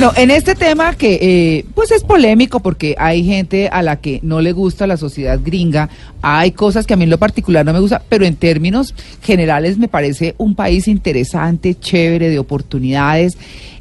Bueno, en este tema que eh, pues es polémico porque hay gente a la que no le gusta la sociedad gringa, hay cosas que a mí en lo particular no me gusta, pero en términos generales me parece un país interesante, chévere, de oportunidades,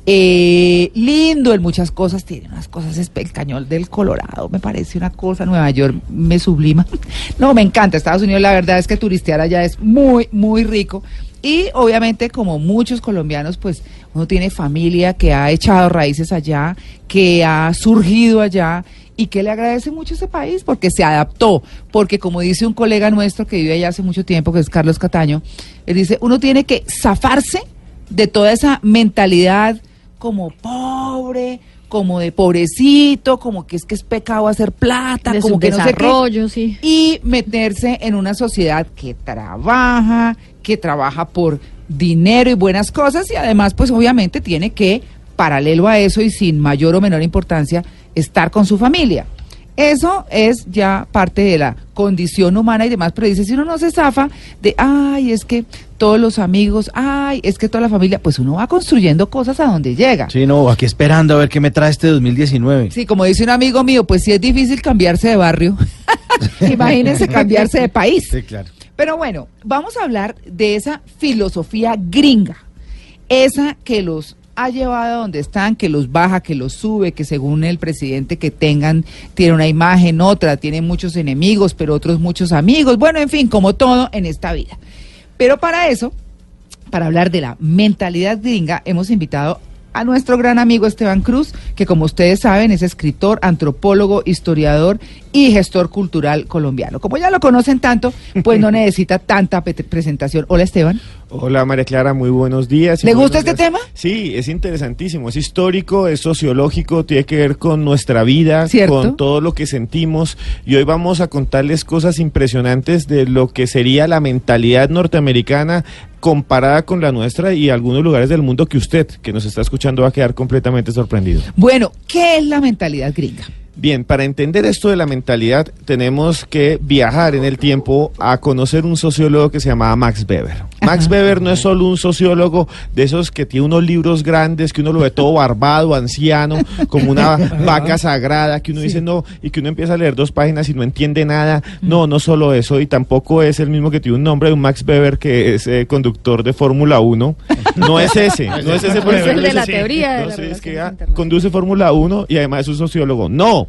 eh, lindo en muchas cosas, tiene unas cosas, el cañón del Colorado, me parece una cosa, Nueva York me sublima. No, me encanta, Estados Unidos la verdad es que turistear allá es muy, muy rico. Y obviamente, como muchos colombianos, pues uno tiene familia que ha echado raíces allá, que ha surgido allá y que le agradece mucho ese país porque se adaptó. Porque como dice un colega nuestro que vive allá hace mucho tiempo, que es Carlos Cataño, él dice, uno tiene que zafarse de toda esa mentalidad como pobre, como de pobrecito, como que es que es pecado hacer plata, De como que no sé qué, sí. y meterse en una sociedad que trabaja, que trabaja por dinero y buenas cosas y además pues obviamente tiene que, paralelo a eso y sin mayor o menor importancia, estar con su familia. Eso es ya parte de la condición humana y demás, pero dice, si uno no se zafa de, ay, es que todos los amigos, ay, es que toda la familia, pues uno va construyendo cosas a donde llega. Sí, no, aquí esperando a ver qué me trae este 2019. Sí, como dice un amigo mío, pues sí es difícil cambiarse de barrio. Imagínense cambiarse de país. Sí, claro. Pero bueno, vamos a hablar de esa filosofía gringa, esa que los ha llevado a donde están, que los baja, que los sube, que según el presidente que tengan, tiene una imagen, otra, tiene muchos enemigos, pero otros muchos amigos, bueno, en fin, como todo en esta vida. Pero para eso, para hablar de la mentalidad gringa, hemos invitado a nuestro gran amigo Esteban Cruz, que como ustedes saben es escritor, antropólogo, historiador y gestor cultural colombiano. Como ya lo conocen tanto, pues no necesita tanta presentación. Hola Esteban. Hola María Clara, muy buenos días. ¿Le gusta este días. tema? Sí, es interesantísimo, es histórico, es sociológico, tiene que ver con nuestra vida, ¿Cierto? con todo lo que sentimos y hoy vamos a contarles cosas impresionantes de lo que sería la mentalidad norteamericana comparada con la nuestra y algunos lugares del mundo que usted, que nos está escuchando, va a quedar completamente sorprendido. Bueno, ¿qué es la mentalidad gringa? Bien, para entender esto de la mentalidad tenemos que viajar en el tiempo a conocer un sociólogo que se llamaba Max Weber. Max Weber no es solo un sociólogo de esos que tiene unos libros grandes, que uno lo ve todo barbado, anciano, como una vaca sagrada, que uno dice no, y que uno empieza a leer dos páginas y no entiende nada. No, no solo eso, y tampoco es el mismo que tiene un nombre de un Max Weber que es eh, conductor de Fórmula 1. No es ese, no es ese. porque Es el de la teoría de no las sé, es que ah, conduce Fórmula 1 y además es un sociólogo. No,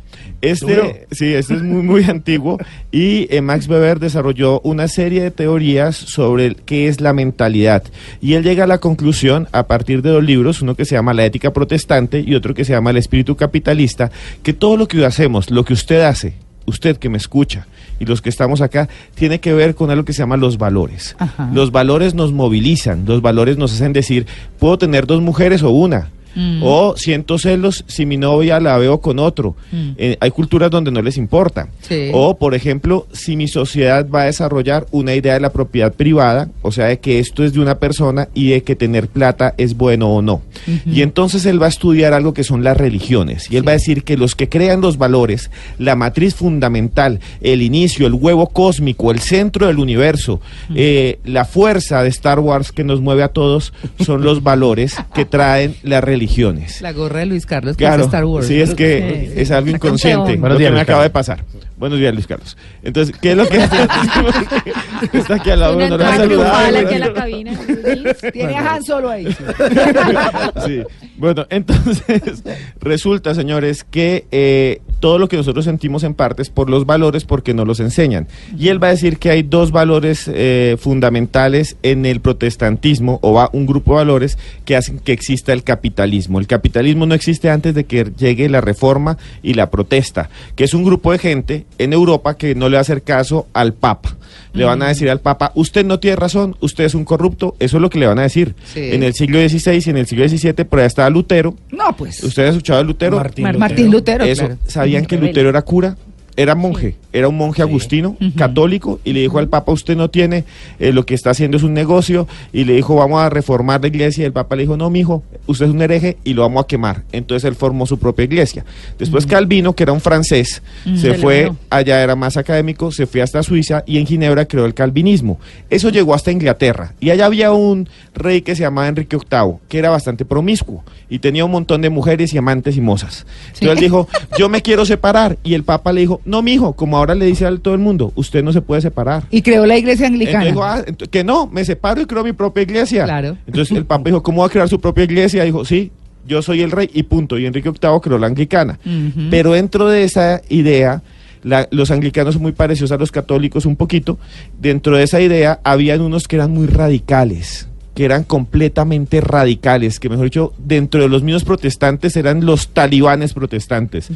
Duro. este, sí, este es muy, muy antiguo y eh, Max Weber desarrolló una serie de teorías sobre qué es la mentalidad. Y él llega a la conclusión, a partir de dos libros, uno que se llama La ética protestante y otro que se llama El espíritu capitalista, que todo lo que hacemos, lo que usted hace, usted que me escucha y los que estamos acá, tiene que ver con algo que se llama los valores. Ajá. Los valores nos movilizan, los valores nos hacen decir, puedo tener dos mujeres o una. Mm. O siento celos si mi novia la veo con otro. Mm. Eh, hay culturas donde no les importa. Sí. O, por ejemplo, si mi sociedad va a desarrollar una idea de la propiedad privada, o sea, de que esto es de una persona y de que tener plata es bueno o no. Y entonces él va a estudiar algo que son las religiones. Y él va a decir que los que crean los valores, la matriz fundamental, el inicio, el huevo cósmico, el centro del universo, eh, la fuerza de Star Wars que nos mueve a todos, son los valores que traen las religiones. La gorra de Luis Carlos, que Claro, es Star Wars. sí, es que Sí, es algo inconsciente, lo que me acaba de pasar. Buenos días, Luis Carlos. Entonces, ¿qué es lo que está aquí al lado? Una No triunfal saludado. aquí a la cabina. Tiene a Han Solo ahí. Sí. Bueno, entonces resulta, señores, que eh, todo lo que nosotros sentimos en parte es por los valores porque no los enseñan. Y él va a decir que hay dos valores eh, fundamentales en el protestantismo, o va un grupo de valores que hacen que exista el capitalismo. El capitalismo no existe antes de que llegue la reforma y la protesta, que es un grupo de gente en Europa que no le va a hacer caso al Papa. Le van a decir al Papa, usted no tiene razón, usted es un corrupto, eso es lo que le van a decir. Sí. En el siglo XVI y en el siglo XVII, por allá estaba Lutero. No, pues. ¿Ustedes han escuchado a Lutero? Martín Mar- Martín Lutero, Eso, claro. ¿Sabían que. Lutero era cura? Era monje, era un monje agustino, católico, y le dijo al Papa, usted no tiene, eh, lo que está haciendo es un negocio, y le dijo, vamos a reformar la iglesia, y el Papa le dijo, no, mijo, usted es un hereje, y lo vamos a quemar. Entonces él formó su propia iglesia. Después Calvino, que era un francés, Mm. se fue, allá era más académico, se fue hasta Suiza, y en Ginebra creó el calvinismo. Eso llegó hasta Inglaterra, y allá había un rey que se llamaba Enrique VIII, que era bastante promiscuo, y tenía un montón de mujeres y amantes y mozas. Sí. Entonces él dijo, yo me quiero separar. Y el Papa le dijo, no, mijo, como ahora le dice a todo el mundo, usted no se puede separar. Y creó la iglesia anglicana. Entonces dijo, "Ah, que no, me separo y creo mi propia iglesia. Claro. Entonces el Papa dijo, ¿cómo va a crear su propia iglesia? Dijo, sí, yo soy el rey y punto. Y Enrique VIII creó la anglicana. Pero dentro de esa idea, la- los anglicanos son muy parecidos a los católicos un poquito. Dentro de esa idea, habían unos que eran muy radicales que eran completamente radicales, que mejor dicho, dentro de los mismos protestantes eran los talibanes protestantes.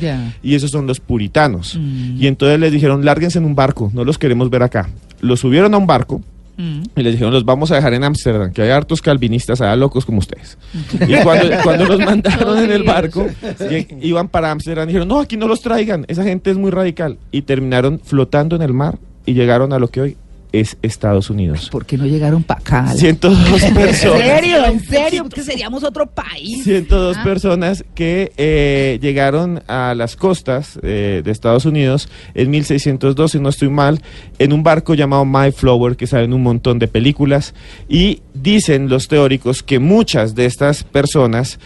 Y esos son los puritanos. Mm. Y entonces les dijeron, lárguense en un barco, no los queremos ver acá. Los subieron a un barco Mm. y les dijeron, los vamos a dejar en Ámsterdam, que hay hartos calvinistas allá locos como ustedes. Y cuando, cuando los mandaron en el barco, y- iban para Ámsterdam, dijeron, no, aquí no los traigan, esa gente es muy radical. Y terminaron flotando en el mar y llegaron a lo que hoy es Estados Unidos. ¿Por qué no llegaron para acá? 102 ¿En personas. serio? ¿En serio? Que seríamos otro país. 102 Ah. personas que eh, llegaron a las costas eh, de Estados Unidos en 1602, si no estoy mal, en un barco llamado Mayflower, que salen un montón de películas, y dicen los teóricos que muchas de estas personas,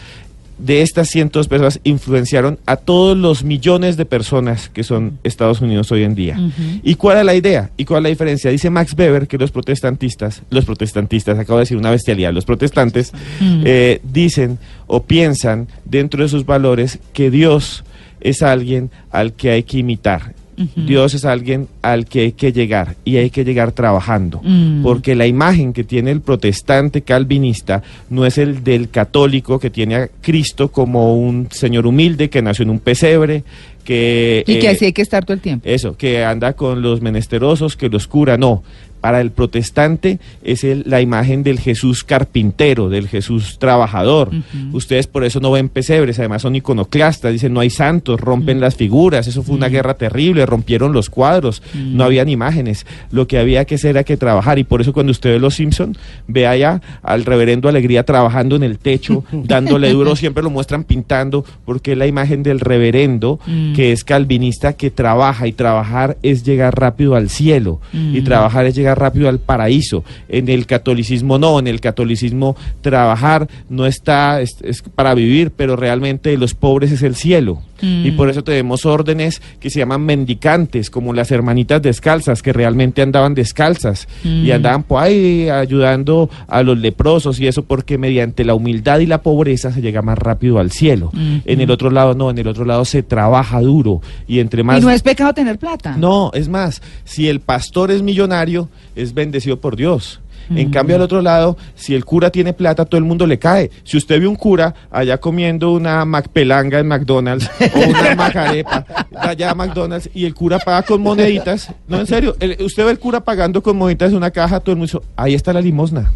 de estas 102 personas, influenciaron a todos los millones de personas que son Estados Unidos hoy en día. ¿Y cuál es la idea? ¿Y cuál es la diferencia? Dice Max Weber que los protestantistas, los protestantistas, acabo de decir una bestialidad, los protestantes eh, dicen o piensan dentro de sus valores que Dios es alguien al que hay que imitar. Dios es alguien al que hay que llegar y hay que llegar trabajando. Mm. Porque la imagen que tiene el protestante calvinista no es el del católico que tiene a Cristo como un señor humilde que nació en un pesebre, que... Y que eh, así hay que estar todo el tiempo. eso, que anda con los menesterosos, que los cura, no. Para el protestante es el- la imagen del Jesús carpintero, del Jesús trabajador. Ustedes por eso no ven pesebres, además son iconoclastas, dicen no hay santos, rompen las figuras, eso fue una guerra terrible, rompieron los cuadros, no habían imágenes. Lo que había que hacer era que trabajar y por eso cuando usted ve Los Simpson, ve allá al reverendo Alegría trabajando en el techo, dándole duro, siempre lo muestran pintando, porque es la imagen del reverendo Mm. que es calvinista que trabaja y trabajar es llegar rápido al cielo y Mm. trabajar es llegar rápido al paraíso. En el catolicismo no, en el catolicismo trabajar no está, es, es para vivir, pero realmente los pobres es el cielo. Mm. Y por eso tenemos órdenes que se llaman mendicantes, como las hermanitas descalzas, que realmente andaban descalzas y Mm. andaban por ahí ayudando a los leprosos y eso porque mediante la humildad y la pobreza se llega más rápido al cielo. Mm. En el otro lado no, en el otro lado se trabaja duro y entre más... Y no es pecado tener plata. No, es más, si el pastor es millonario, es bendecido por Dios. En Mm. cambio, al otro lado, si el cura tiene plata, todo el mundo le cae. Si usted ve un cura allá comiendo una macpelanga en McDonald's o una macarepa allá a McDonald's y el cura paga con moneditas, no, en serio, el- usted ve el cura pagando con moneditas en una caja, todo el mundo dice, ahí está la limosna,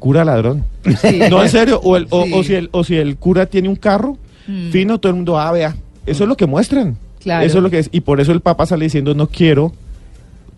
cura ladrón. Sí. No, en serio, o, el- o, Sí. o si el, o si el cura tiene un carro Mm. fino, todo el mundo, ah, vea, eso es lo que muestran. Claro. Eso es lo que es. Y por eso el Papa sale diciendo, no quiero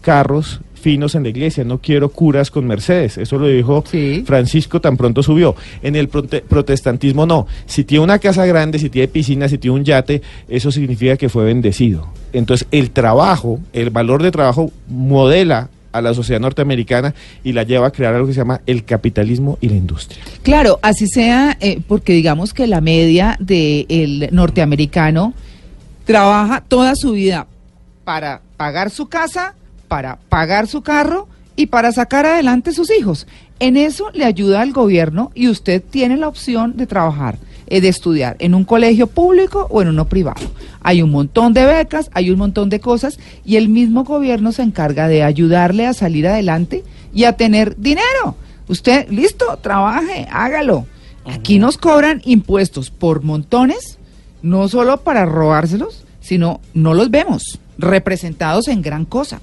carros finos en la iglesia, no quiero curas con Mercedes. Eso lo dijo Sí. Francisco tan pronto subió. En el prote- protestantismo no. Si tiene una casa grande, si tiene piscina, si tiene un yate, eso significa que fue bendecido. Entonces el trabajo, el valor de trabajo modela a la sociedad norteamericana y la lleva a crear algo que se llama el capitalismo y la industria. Claro, así sea, eh, porque digamos que la media del norteamericano trabaja toda su vida para pagar su casa, para pagar su carro y para sacar adelante sus hijos. En eso le ayuda al gobierno y usted tiene la opción de trabajar, eh, de estudiar en un colegio público o en uno privado. Hay un montón de becas, hay un montón de cosas y el mismo gobierno se encarga de ayudarle a salir adelante y a tener dinero. Usted, listo, trabaje, hágalo. Aquí nos cobran impuestos por montones, no solo para robárselos, sino no los vemos representados en gran cosa.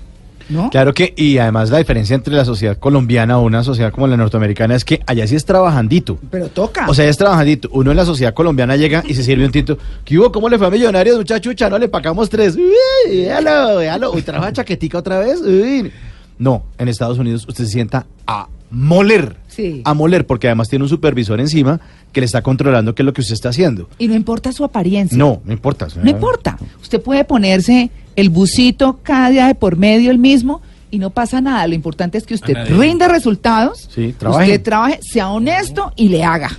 ¿No? Claro que, y además la diferencia entre la sociedad colombiana o una sociedad como la norteamericana es que allá sí es trabajandito. Pero toca. O sea, es trabajandito. Uno en la sociedad colombiana llega y se sirve un tinto. ¿Qué hubo? ¿Cómo le fue a Millonarios, muchachucha? No, le pagamos tres. Uy, véalo, véalo. Uy, trabaja chaquetica otra vez. Uy. No, en Estados Unidos usted se sienta a moler. Sí. A moler, porque además tiene un supervisor encima que le está controlando qué es lo que usted está haciendo. y no importa su apariencia. No, no importa. No importa. Usted puede ponerse el busito cada día de por medio el mismo y no pasa nada. Lo importante es que usted rinda resultados, Sí, trabaje. usted trabaje, sea honesto y le haga.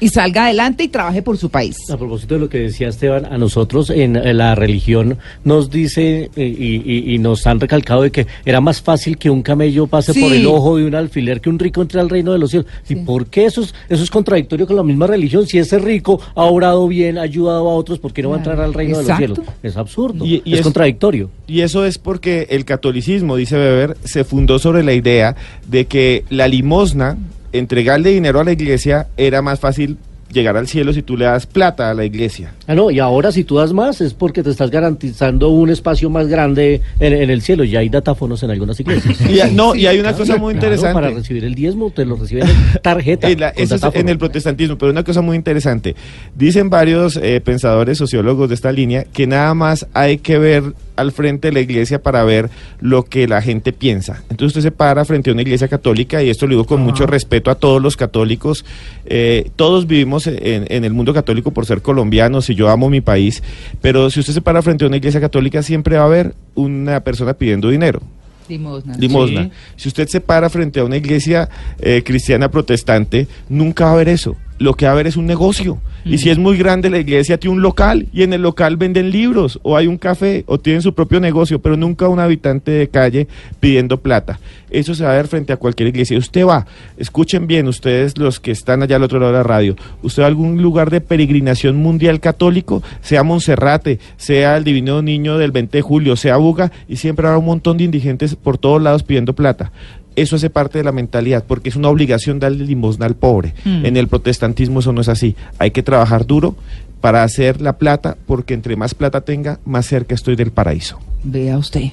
Y salga adelante y trabaje por su país. A propósito de lo que decía Esteban, a nosotros en la religión nos dice eh, y, y- y nos han recalcado de que era más fácil que un camello pase por el ojo de un alfiler que un rico entre al reino de los cielos. ¿Y Sí. por qué eso es, eso es contradictorio con la misma religión? Si ese rico ha obrado bien, ha ayudado a otros, ¿por qué no va a entrar al reino Exacto. de los cielos? Es absurdo, Y- y es, es- contradictorio. Y eso es porque el catolicismo, dice Weber, se fundó sobre la idea de que la limosna, entregarle dinero a la iglesia, era más fácil llegar al cielo si tú le das plata a la iglesia. Ah, no, y ahora si tú das más es porque te estás garantizando un espacio más grande en, en el cielo. Ya hay datáfonos en algunas iglesias. Y, no, y hay una cosa muy Claro, interesante. para recibir el diezmo te lo reciben en tarjeta. En, la- con eso es en el protestantismo, pero una cosa muy interesante. Dicen varios eh, pensadores, sociólogos de esta línea, que nada más hay que ver al frente de la iglesia para ver lo que la gente piensa. Entonces usted se para frente a una iglesia católica, y esto lo digo con mucho respeto a todos los católicos. eh, todos vivimos en, en el mundo católico por ser colombianos y yo amo mi país, pero si usted se para frente a una iglesia católica, siempre va a haber una persona pidiendo dinero Limosna. limosna. Sí. Si usted se para frente a una iglesia eh, cristiana protestante, nunca va a haber eso. Lo que va a haber es un negocio. Y si es muy grande la iglesia, tiene un local y en el local venden libros o hay un café o tienen su propio negocio, pero nunca un habitante de calle pidiendo plata. Eso se va a ver frente a cualquier iglesia. Usted va, escuchen bien ustedes los que están allá al otro lado de la radio, usted va a algún lugar de peregrinación mundial católico, sea Monserrate, sea el Divino Niño del 20 de julio, sea Buga, y siempre habrá un montón de indigentes por todos lados pidiendo plata. Eso hace parte de la mentalidad, porque es una obligación darle limosna al pobre. Mm. En el protestantismo eso no es así. Hay que trabajar duro para hacer la plata, porque entre más plata tenga, más cerca estoy del paraíso. Vea usted.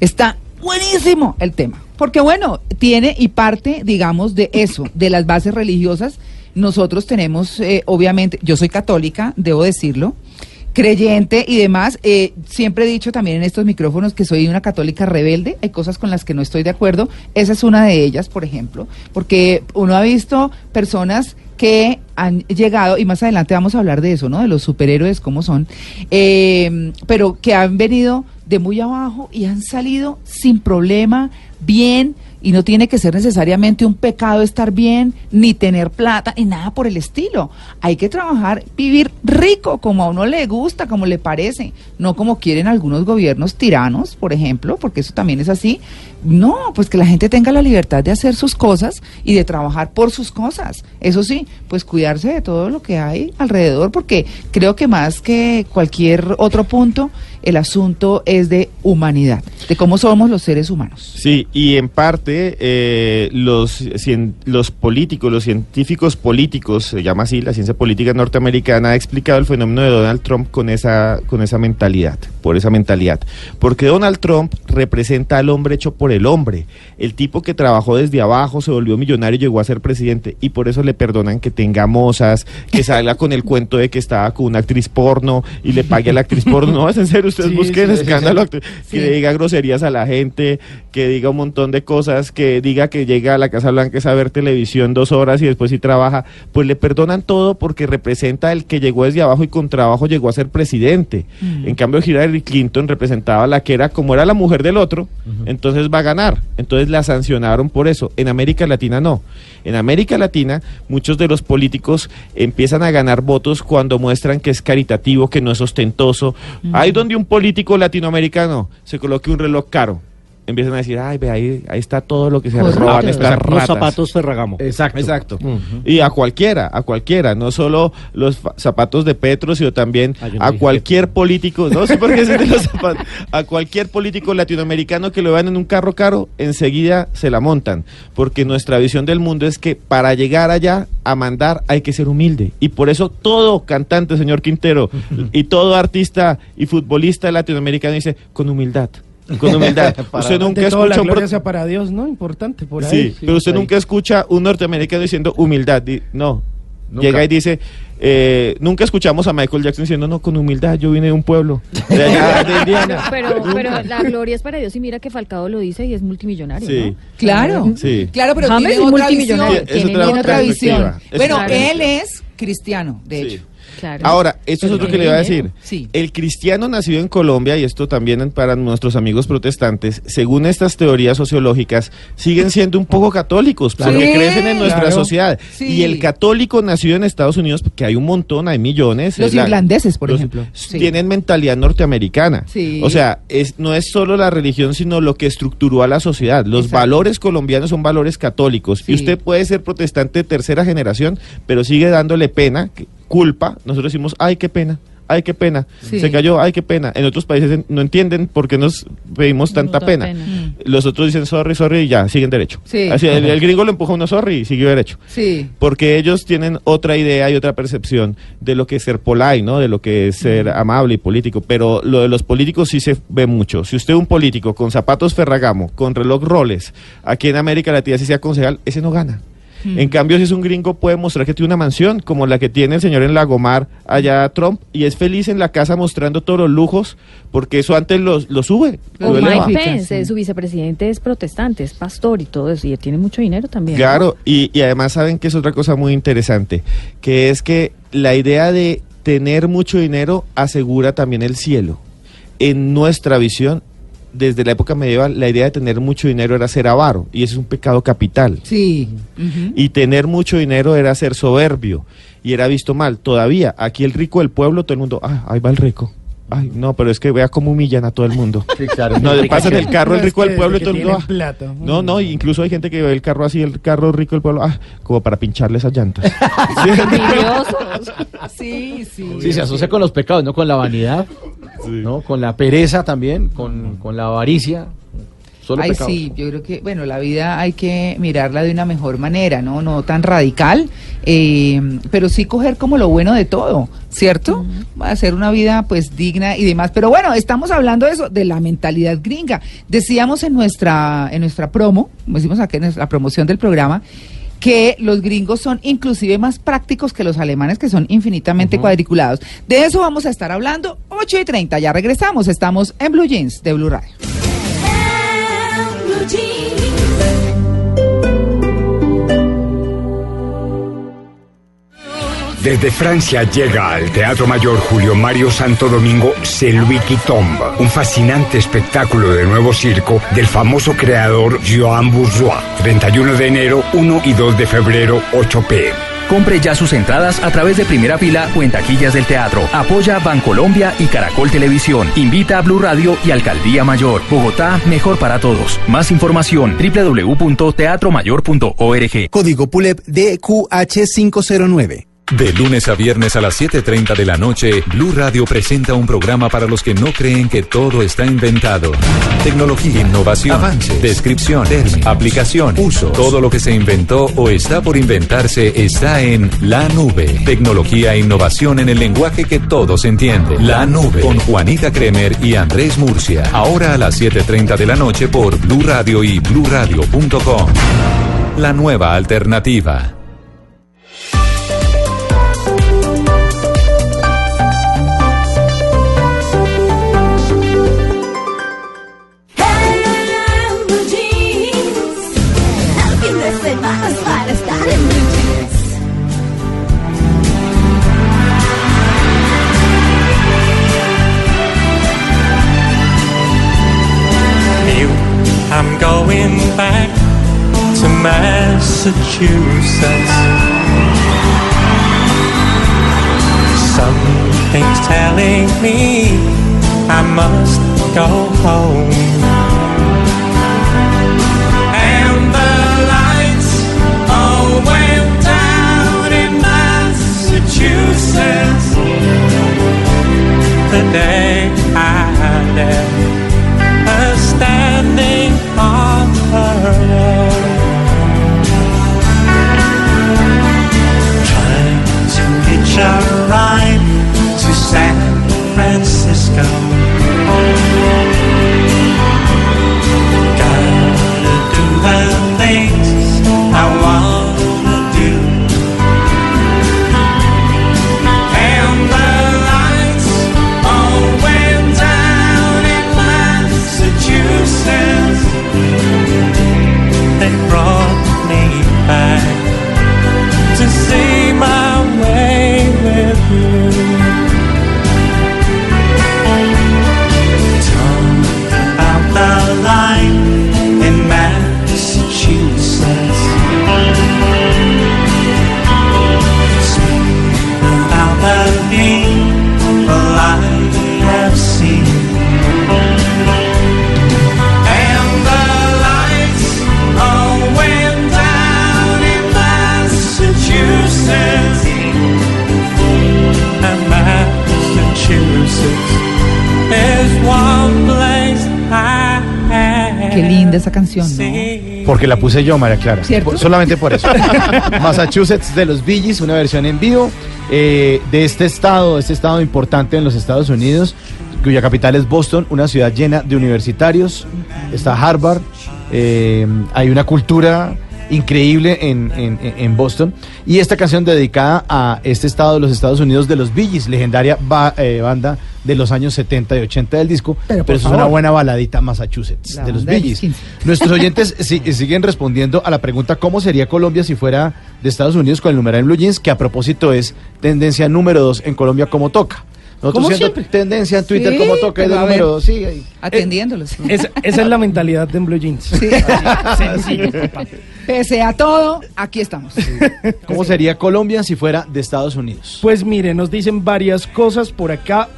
Está buenísimo el tema. Porque bueno, tiene y parte, digamos, de eso, de las bases religiosas. Nosotros tenemos, eh, obviamente, yo soy católica, debo decirlo, creyente y demás. Eh, siempre he dicho también en estos micrófonos que soy una católica rebelde. Hay cosas con las que no estoy de acuerdo. Esa es una de ellas, por ejemplo, porque uno ha visto personas que han llegado, y más adelante vamos a hablar de eso, ¿no? De los superhéroes, cómo son, eh, pero que han venido de muy abajo y han salido sin problema, bien, y no tiene que ser necesariamente un pecado estar bien, ni tener plata, ni nada por el estilo. Hay que trabajar, vivir rico, como a uno le gusta, como le parece, no como quieren algunos gobiernos tiranos, por ejemplo, porque eso también es así. No, pues que la gente tenga la libertad de hacer sus cosas y de trabajar por sus cosas. Eso sí, pues cuidarse de todo lo que hay alrededor, porque creo que más que cualquier otro punto, el asunto es de humanidad, de cómo somos los seres humanos. Sí, y en parte eh, los, los políticos, los científicos políticos, se llama así, la ciencia política norteamericana ha explicado el fenómeno de Donald Trump con esa, con esa mentalidad, por esa mentalidad. Porque Donald Trump representa al hombre hecho por el hombre, el tipo que trabajó desde abajo, se volvió millonario y llegó a ser presidente, y por eso le perdonan que tenga mozas, que salga con el cuento de que estaba con una actriz porno y le pague a la actriz porno. No, es en serio, ustedes Sí, busquen sí, escándalo, sí. que diga groserías a la gente, que diga un montón de cosas, que diga que llega a la Casa Blanca es a ver televisión dos horas y después sí trabaja, pues le perdonan todo porque representa el que llegó desde abajo y con trabajo llegó a ser presidente. Mm. En cambio, Hillary Clinton representaba a la que era como era la mujer del otro, entonces va a ganar. Entonces la sancionaron por eso. En América Latina no. En América Latina, muchos de los políticos empiezan a ganar votos cuando muestran que es caritativo, que no es ostentoso. Hay donde un político latinoamericano se coloque un reloj caro. Empiezan a decir, ay, ve ahí, ahí está todo lo que se roban estas Los zapatos Ferragamo. Exacto. Exacto. Y a cualquiera, a cualquiera, no solo los zapatos de Petro, sino también Ah, no a dije cualquier político, no sé por qué es de los zapatos, a cualquier político latinoamericano que lo vean en un carro caro, enseguida se la montan, porque nuestra visión del mundo es que para llegar allá a mandar hay que ser humilde, y por eso todo cantante, señor Quintero, y todo artista y futbolista latinoamericano dice, con humildad. Con humildad. Para- usted nunca la escucha un gloria sea para Dios, ¿no? Importante por ahí. Sí, pero usted ahí. nunca escucha un norteamericano diciendo humildad. di- no. Nunca. Llega y dice, eh, nunca escuchamos a Michael Jackson diciendo, no, con humildad, yo vine de un pueblo, de allá, de Indiana. Pero, pero la gloria es para Dios y mira que Falcao lo dice y es multimillonario. Sí. ¿no? Claro, Sí. claro, pero James tiene es otra visión. multimillonario. Sí, es Tiene otra Tiene otra perspectiva. visión. Bueno, él es cristiano, de Sí. hecho. Claro. Ahora, esto es otro que le iba a decir. Sí. El cristiano nacido en Colombia, y esto también para nuestros amigos protestantes, según estas teorías sociológicas, siguen siendo un poco católicos, porque Sí, crecen en nuestra claro. sociedad. Sí. Y el católico nacido en Estados Unidos, que hay un montón, hay millones. Los la- irlandeses, por los- ejemplo. Tienen mentalidad norteamericana. O sea, es, no es solo la religión, sino lo que estructuró a la sociedad. Los Exacto. valores colombianos son valores católicos. Y usted puede ser protestante de tercera generación, pero sigue dándole pena, que- culpa. Nosotros decimos, ay, qué pena. Ay, qué pena. Sí. Se cayó, ay, qué pena. En otros países no entienden por qué nos pedimos tanta pena. pena. Mm. Los otros dicen sorry, sorry y ya, siguen derecho. Sí. Así, el, el gringo lo empuja a uno sorry y siguió derecho. Sí. Porque ellos tienen otra idea y otra percepción de lo que es ser polite, ¿no? De lo que es ser amable y político. Pero lo de los políticos sí se ve mucho. Si usted es un político con zapatos Ferragamo, con reloj Rolex, aquí en América Latina si sea concejal, ese no gana. En cambio, si es un gringo, puede mostrar que tiene una mansión, como la que tiene el señor en Lagomar, allá Trump, y es feliz en la casa mostrando todos los lujos, porque eso antes lo, lo sube. Lo. Mike. Pence, Sí. su vicepresidente es protestante, es pastor y todo eso, y tiene mucho dinero también. ¿no? Claro, y, y además saben que es otra cosa muy interesante, que es que la idea de tener mucho dinero asegura también el cielo. En nuestra visión, desde la época medieval, la idea de tener mucho dinero era ser avaro, y eso es un pecado capital. Sí. Y tener mucho dinero era ser soberbio, y era visto mal. Todavía, aquí el rico del pueblo, todo el mundo, ah, ahí va el rico. Ay, no, pero es que vea cómo humillan a todo el mundo. Sí, claro. No, le pasan el carro el rico del pueblo y todo el mundo. ah. plata. No, no, incluso hay gente que ve el carro así, el carro rico del pueblo, ah, como para pincharle esas llantas. Envidiosos. Sí, sí. Sí, se asocia con los pecados, no con la vanidad, ¿no? Con la pereza también, con, con la avaricia. Solo Ay, pecados. sí, yo creo que, bueno, la vida hay que mirarla de una mejor manera, ¿no? No tan radical, eh, pero sí coger como lo bueno de todo, ¿cierto? Hacer una vida, pues, digna y demás. Pero bueno, estamos hablando de eso, de la mentalidad gringa. Decíamos en nuestra, en nuestra promo, como decimos aquí en la promoción del programa, que los gringos son inclusive más prácticos que los alemanes, que son infinitamente cuadriculados. De eso vamos a estar hablando, 8 y 30, ya regresamos, estamos en Blue Jeans de Blue Radio. Desde Francia llega al Teatro Mayor Julio Mario Santo Domingo Celui qui Tombe, un fascinante espectáculo de nuevo circo del famoso creador Joan Bourgeois. 31 de enero, 1 y 2 de febrero, 8 pm. Compre ya sus entradas a través de primera fila o en taquillas del teatro. Apoya Bancolombia y Caracol Televisión. Invita a Blue Radio y Alcaldía Mayor. Bogotá, mejor para todos. Más información www.teatromayor.org. Código PULEP DQH509. De lunes a viernes a las 7.30 de la noche, Blue Radio presenta un programa para los que no creen que todo está inventado. Tecnología, innovación, avances, descripción, términos, aplicación, uso. Todo lo que se inventó o está por inventarse está en La Nube. Tecnología e innovación en el lenguaje que todos entienden. La Nube. Con Juanita Kremer y Andrés Murcia. Ahora a las 7.30 de la noche por Blue Radio y bluradio.com. La nueva alternativa. Going back to Massachusetts. Something's telling me I must go home. And the lights all went down in Massachusetts the day I left Trying to hitch a ride to San Francisco. Porque la puse yo, María Clara. Solamente por eso. Massachusetts de los Gees, una versión en vivo eh, de este estado, este estado importante en los Estados Unidos, cuya capital es Boston, una ciudad llena de universitarios. Está Harvard, eh, hay una cultura increíble en, en- en Boston. Y esta canción dedicada a este estado de los Estados Unidos de los Gees, legendaria ba- eh, banda de los años 70 y 80 del disco. Pero, eso es una buena baladita Massachusetts La de los. 15. Nuestros oyentes si- siguen respondiendo a la pregunta cómo sería Colombia si fuera de Estados Unidos con el numeral en Blue Jeans, que a propósito es tendencia número dos en Colombia como toca. Nosotros siendo siempre. tendencia en Twitter Sí, como toca y de pero a número dos. Sí, ahí. Atendiéndolos. Esa, esa es la mentalidad de en Blue Jeans. Sí. Sencillo. Pese a todo, aquí estamos. ¿Cómo sería Colombia si fuera de Estados Unidos? Pues mire, nos dicen varias cosas por acá.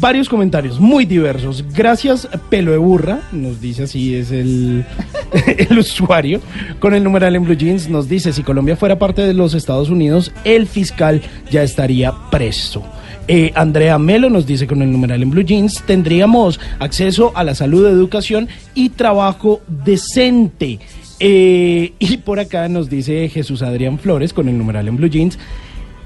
Varios comentarios muy diversos. Gracias, pelo de burra, nos dice así es el, el usuario. Con el numeral en Blue Jeans nos dice, si Colombia fuera parte de los Estados Unidos, el fiscal ya estaría preso. Eh, Andrea Melo nos dice con el numeral en Blue Jeans, tendríamos acceso a la salud, educación y trabajo decente. Eh, y por acá nos dice Jesús Adrián Flores con el numeral en Blue Jeans.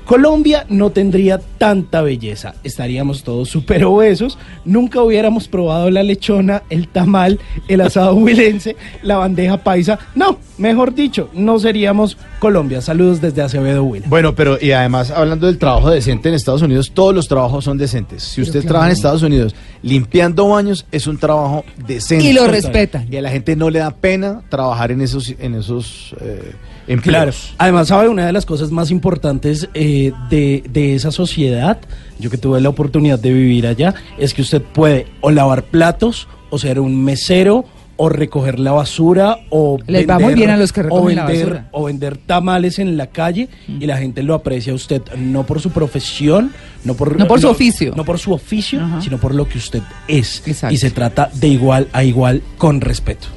Colombia no tendría tanta belleza, estaríamos todos súper obesos, nunca hubiéramos probado la lechona, el tamal, el asado huilense, la bandeja paisa, no, mejor dicho, no seríamos Colombia. Saludos desde Acevedo Huila. Bueno, pero y además hablando del trabajo decente en Estados Unidos, todos los trabajos son decentes. Si usted claro. trabaja en Estados Unidos limpiando baños, es un trabajo decente. Y lo respetan. Y a la gente no le da pena trabajar en esos, en esos eh, empleos. Claro. Además, sabe, una de las cosas más importantes eh, de, de esa sociedad, yo que tuve la oportunidad de vivir allá, es que usted puede o lavar platos, o ser un mesero, o recoger la basura, o Les va muy bien a los que o la vender, basura. o vender tamales en la calle, y la gente lo aprecia a usted no por su profesión, no por, No por su oficio. no por su oficio, Ajá. sino por lo que usted es. Exacto. Y se trata de igual a igual con respeto.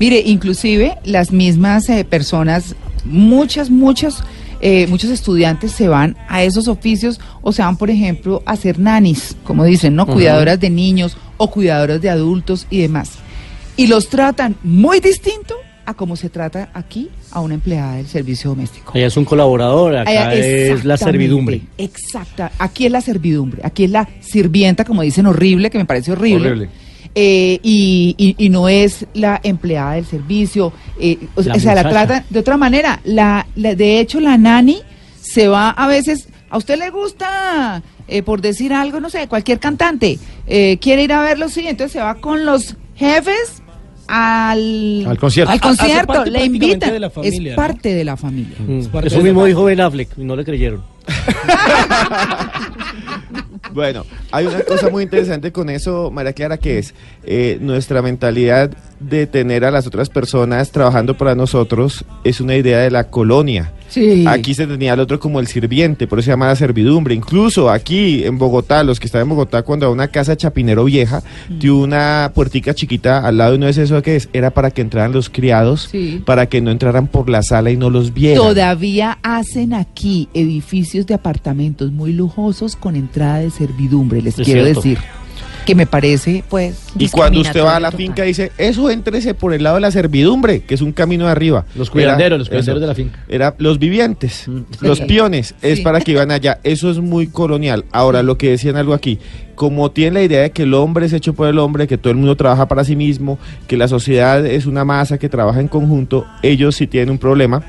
Mire, inclusive las mismas eh, personas, muchas, muchas, eh, muchos estudiantes se van a esos oficios o se van, por ejemplo, a ser nanis, como dicen, ¿no? Cuidadoras de niños o cuidadoras de adultos y demás. Y los tratan muy distinto a como se trata aquí a una empleada del servicio doméstico. Allá es un colaborador, acá es la servidumbre. Exacta. Aquí es la servidumbre. Aquí es la sirvienta, como dicen, horrible, que me parece horrible. Horrible. Eh, y, y- y no es la empleada del servicio. eh, o, La o sea, la tratan de otra manera. La, la- de hecho, la nani se va a veces. ¿A usted le gusta, eh, por decir algo, no sé, cualquier cantante? eh, ¿Quiere ir a verlo? Sí, entonces se va con los jefes al, Al concierto. Al concierto, le invitan. de la familia, es ¿no? parte de la familia. Mm, parte Eso de mismo la- dijo Ben Affleck y no le creyeron. Bueno, hay una cosa muy interesante con eso, María Clara, que es eh, nuestra mentalidad de tener a las otras personas trabajando para nosotros es una idea de la colonia. Sí. Aquí se tenía al otro como el sirviente, por eso se llama la servidumbre. Incluso aquí en Bogotá, los que están en Bogotá, cuando a una casa chapinero vieja, Mm. tiene una puertica chiquita al lado y no es eso que es, era para que entraran los criados, Sí. para que no entraran por la sala y no los vieran. Todavía hacen aquí edificios de apartamentos muy lujosos con entrada de servidumbre, les Es quiero cierto. decir. Que me parece, pues. Y cuando usted va a la finca dice, eso éntrese por el lado de la servidumbre, que es un camino de arriba. Los cuidanderos, los eso. cuidanderos de la finca. Era los vivientes, los Sí. piones, es Sí. para que iban allá. Eso es muy colonial. Ahora, lo que decían algo aquí, como tienen la idea de que el hombre es hecho por el hombre, que todo el mundo trabaja para sí mismo, que la sociedad es una masa que trabaja en conjunto, ellos sí tienen un problema,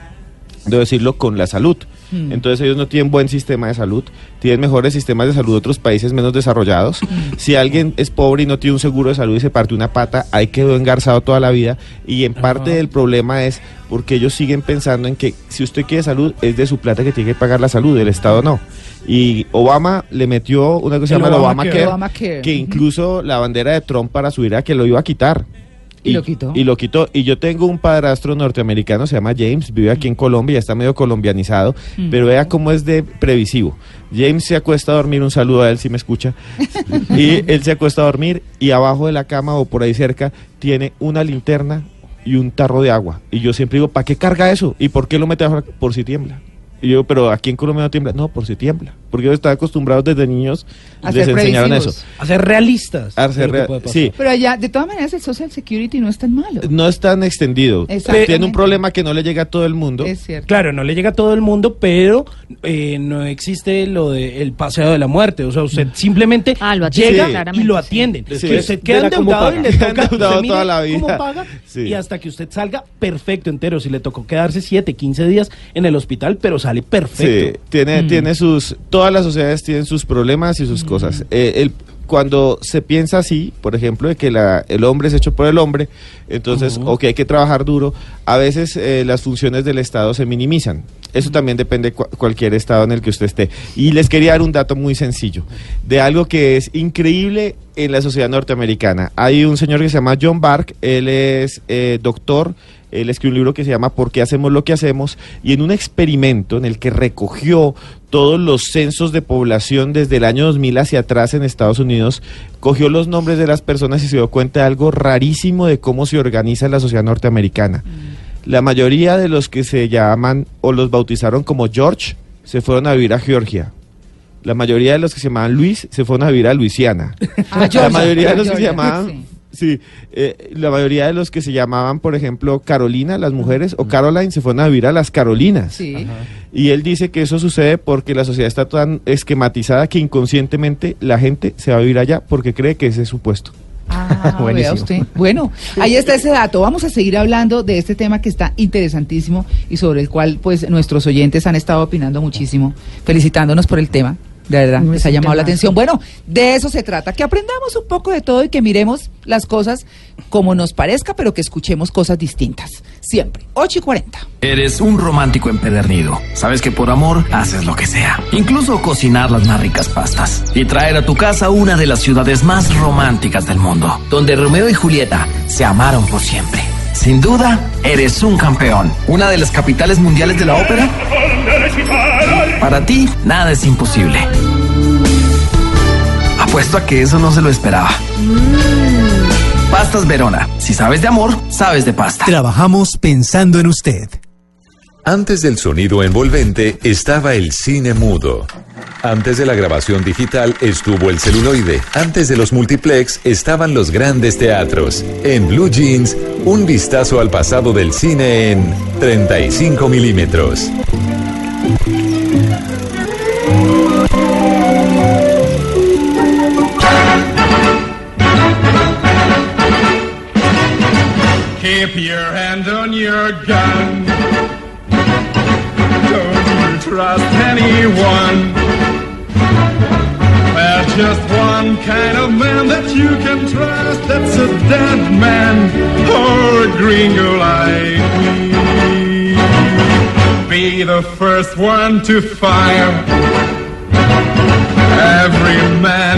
debo decirlo, con la salud. Mm. Entonces ellos no tienen buen sistema de salud, tienen mejores sistemas de salud de otros países menos desarrollados. Si alguien es pobre y no tiene un seguro de salud y se parte una pata, ahí quedó engarzado toda la vida. Y en parte del problema es porque ellos siguen pensando en que si usted quiere salud, es de su plata que tiene que pagar la salud, el Estado no. Y Obama le metió una cosa que se El llama Obamacare. Obamacare, Obamacare. que incluso la bandera de Trump para subir a que lo iba a quitar. Y lo quitó. Y lo quitó. Y yo tengo un padrastro norteamericano, se llama James, vive aquí en Colombia, ya está medio colombianizado, Mm. pero vea cómo es de previsivo. James se acuesta a dormir, un saludo a él si me escucha. y él se acuesta a dormir y abajo de la cama o por ahí cerca tiene una linterna y un tarro de agua. Y yo siempre digo, ¿para qué carga eso? ¿Y por qué lo mete abajo? Por si tiembla. Y yo, pero aquí en Colombia no tiembla. No, por si tiembla. porque ellos están acostumbrados desde niños A les ser enseñaron eso. A ser realistas. A ser de sí, Pero allá, de todas maneras, el Social Security no es tan malo. no es tan extendido. Tiene un problema que no le llega a todo el mundo. Es cierto. Claro, no le llega a todo el mundo, pero eh, no existe lo de el paseo de la muerte. O sea, usted simplemente Ah, lo llega y lo atienden. Sí. Que usted queda endeudado y le toca endeudado usted mire toda la cómo vida. paga Sí. y hasta que usted salga perfecto entero. Si le tocó quedarse 7, 15 días en el hospital, pero sale Sí, perfecto. tiene, Mm. tiene sus, todas las sociedades tienen sus problemas y sus cosas. Eh, el, cuando se piensa así, por ejemplo, de que la, el hombre es hecho por el hombre, entonces, o que hay que trabajar duro, a veces eh, las funciones del Estado se minimizan. Eso también depende de cua- cualquier estado en el que usted esté. Y les quería dar un dato muy sencillo, de algo que es increíble en la sociedad norteamericana. Hay un señor que se llama John Bark, él es eh, doctor, él escribió un libro que se llama ¿Por qué hacemos lo que hacemos? Y en un experimento en el que recogió todos los censos de población desde el año 2000 hacia atrás en Estados Unidos, cogió los nombres de las personas y se dio cuenta de algo rarísimo de cómo se organiza la sociedad norteamericana. La mayoría de los que se llaman o los bautizaron como George se fueron a vivir a Georgia. La mayoría de los que se llamaban Luis se fueron a vivir a Luisiana. Ah, la Georgia, mayoría de los que se llamaban sí. Sí, eh, la mayoría de los que se llamaban, por ejemplo, Carolina, las mujeres, o Caroline, se fueron a vivir a las Carolinas. Sí. Y él dice que eso sucede porque la sociedad está tan esquematizada que inconscientemente la gente se va a vivir allá porque cree que ese es su puesto. Ah, vea usted. Bueno, ahí está ese dato. Vamos a seguir hablando de este tema que está interesantísimo y sobre el cual pues nuestros oyentes han estado opinando muchísimo, felicitándonos por el tema. De verdad, No, les es ha llamado la atención. Bueno, de eso se trata, que aprendamos un poco de todo y que miremos las cosas como nos parezca, pero que escuchemos cosas distintas. Siempre. 8 y 40. Eres un romántico empedernido. Sabes que por amor haces lo que sea. Incluso cocinar las más ricas pastas. Y traer a tu casa una de las ciudades más románticas del mundo. Donde Romeo y Julieta se amaron por siempre. Sin duda, eres un campeón. Una de las capitales mundiales de la ópera. Para ti, nada es imposible. Apuesto a que eso no se lo esperaba. Pastas Verona. Si sabes de amor, sabes de pasta. Trabajamos pensando en usted. Antes del sonido envolvente estaba el cine mudo. Antes de la grabación digital estuvo el celuloide. Antes de los multiplex estaban los grandes teatros. En Blue Jeans, un vistazo al pasado del cine en 35 milímetros. Your hand on your gun. Don't you trust anyone. There's just one kind of man that you can trust. That's a dead man or a gringo like me. Be the first one to fire. Every man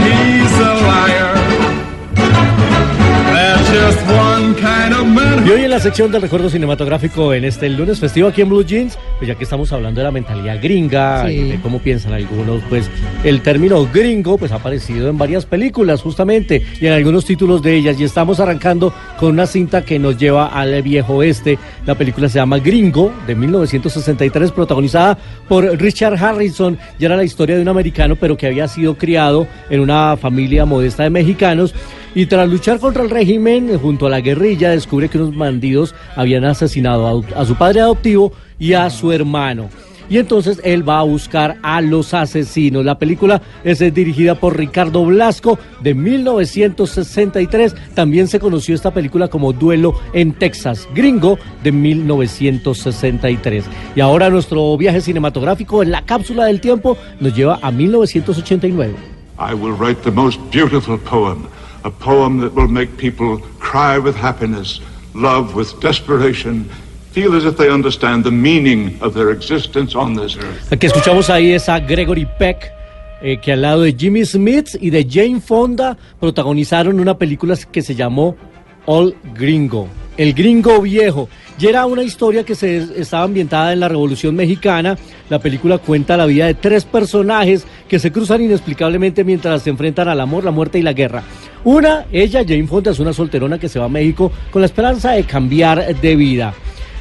Y hoy en la sección del recuerdo cinematográfico en este lunes festivo aquí en Blue Jeans, pues ya que estamos hablando de la mentalidad gringa Sí. y de cómo piensan algunos, pues el término gringo pues ha aparecido en varias películas justamente y en algunos títulos de ellas y estamos arrancando con una cinta que nos lleva al viejo oeste. La película se llama Gringo de 1963 protagonizada por Richard Harrison y era la historia de un americano pero que había sido criado en una familia modesta de mexicanos y tras luchar contra el régimen junto a la guerrilla descubre que unos bandidos habían asesinado a, su padre adoptivo y a su hermano. Y entonces él va a buscar a los asesinos. La película es dirigida por Ricardo Blasco de 1963. También se conoció esta película como Duelo en Texas, gringo de 1963. Y ahora nuestro viaje cinematográfico en la cápsula del tiempo nos lleva a 1989. I will write the most beautiful poem, a poem that will make people cry with happiness, love with desperation, feel as if they understand the meaning of their existence on this earth. Que escuchamos ahí es a Gregory Peck, eh, que al lado de Jimmy Smith y de Jane Fonda protagonizaron una película que se llamó All Gringo, El Gringo Viejo. Y era una historia que se estaba ambientada en la Revolución Mexicana. La película cuenta la vida de tres personajes que se cruzan inexplicablemente mientras se enfrentan al amor, la muerte y la guerra. Una, ella, Jane Fonda, es una solterona que se va a México con la esperanza de cambiar de vida.